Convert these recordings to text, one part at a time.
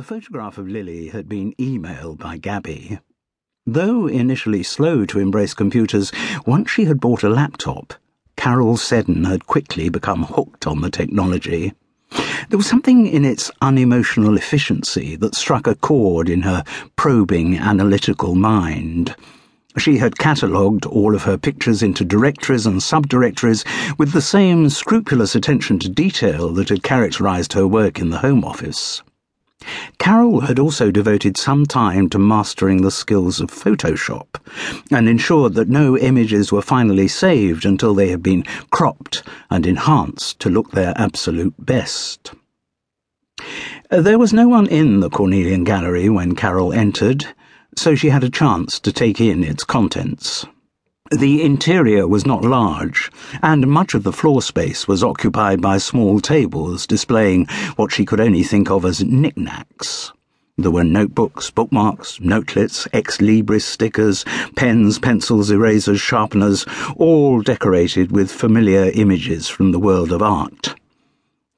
The photograph of Lily had been emailed by Gabby. Though initially slow to embrace computers, once she had bought a laptop, Carole Seddon had quickly become hooked on the technology. There was something in its unemotional efficiency that struck a chord in her probing, analytical mind. She had catalogued all of her pictures into directories and subdirectories with the same scrupulous attention to detail that had characterized her work in the Home Office. Carole had also devoted some time to mastering the skills of Photoshop and ensured that no images were finally saved until they had been cropped and enhanced to look their absolute best. There was no one in the Cornelian Gallery when Carole entered so she had a chance to take in its contents. The interior was not large, and much of the floor space was occupied by small tables displaying what she could only think of as knickknacks. There were notebooks, bookmarks, notelets, ex libris stickers, pens, pencils, erasers, sharpeners, all decorated with familiar images from the world of art.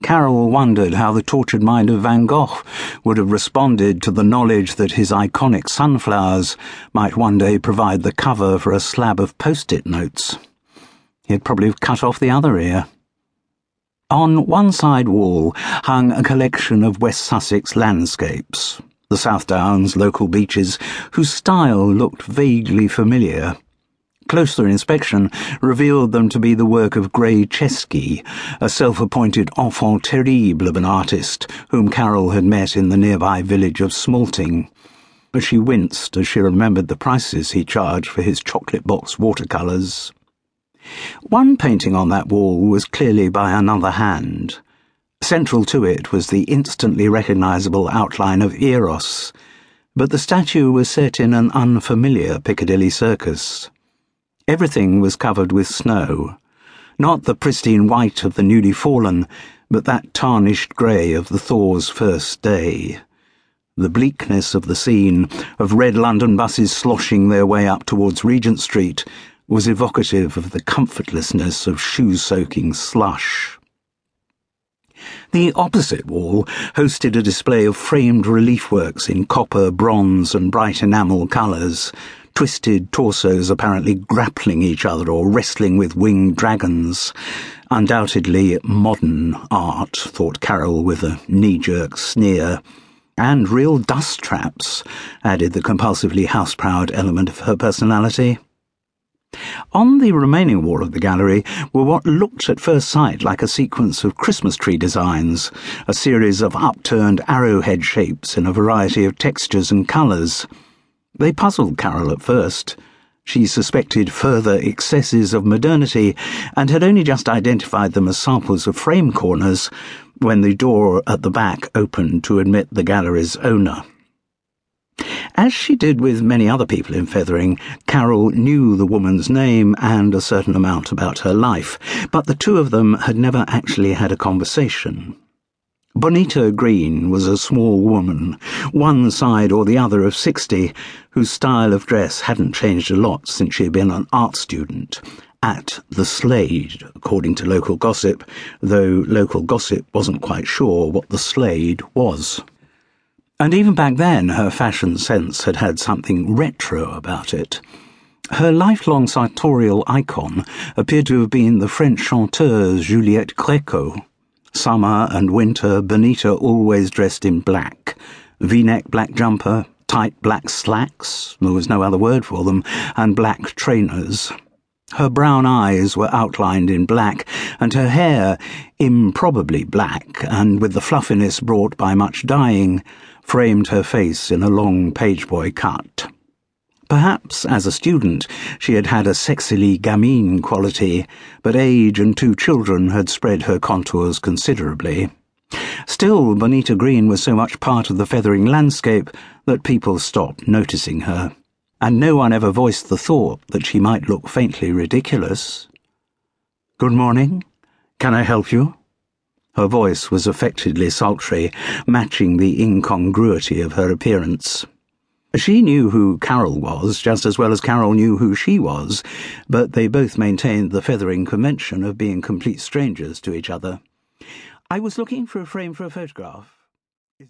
Carole wondered how the tortured mind of Van Gogh would have responded to the knowledge that his iconic sunflowers might one day provide the cover for a slab of post it notes. He'd probably have cut off the other ear. On one side wall hung a collection of West Sussex landscapes, the South Downs local beaches, whose style looked vaguely familiar. Closer inspection revealed them to be the work of Gray Chesky, a self appointed enfant terrible of an artist whom Carole had met in the nearby village of Smalting. But she winced as she remembered the prices he charged for his chocolate box watercolours. One painting on that wall was clearly by another hand. Central to it was the instantly recognisable outline of Eros, but the statue was set in an unfamiliar Piccadilly circus. Everything was covered with snow, not the pristine white of the newly fallen, but that tarnished grey of the thaw's first day. The bleakness of the scene, of red London buses sloshing their way up towards Regent Street, was evocative of the comfortlessness of shoe soaking slush. The opposite wall hosted a display of framed relief works in copper, bronze, and bright enamel colours twisted torsos apparently grappling each other or wrestling with winged dragons. Undoubtedly modern art, thought Carole with a knee jerk sneer. And real dust traps, added the compulsively house proud element of her personality. On the remaining wall of the gallery were what looked at first sight like a sequence of Christmas tree designs, a series of upturned arrowhead shapes in a variety of textures and colours. They puzzled Carole at first. She suspected further excesses of modernity and had only just identified them as samples of frame corners when the door at the back opened to admit the gallery's owner. As she did with many other people in Fethering, Carole knew the woman's name and a certain amount about her life, but the two of them had never actually had a conversation. Bonita Green was a small woman, one side or the other of sixty, whose style of dress hadn't changed a lot since she had been an art student at the Slade, according to local gossip, though local gossip wasn't quite sure what the Slade was. And even back then, her fashion sense had had something retro about it. Her lifelong sartorial icon appeared to have been the French chanteuse Juliette Gréco. Summer and winter, Bonita always dressed in black. V-neck black jumper, tight black slacks, there was no other word for them, and black trainers. Her brown eyes were outlined in black, and her hair, improbably black, and with the fluffiness brought by much dyeing, framed her face in a long pageboy cut. Perhaps, as a student, she had had a sexily gamine quality, but age and two children had spread her contours considerably. Still, Bonita Green was so much part of the Fethering landscape that people stopped noticing her, and no one ever voiced the thought that she might look faintly ridiculous. Good morning. Can I help you? Her voice was affectedly sultry, matching the incongruity of her appearance. She knew who Carole was just as well as Carole knew who she was, but they both maintained the Fethering convention of being complete strangers to each other. I was looking for a frame for a photograph.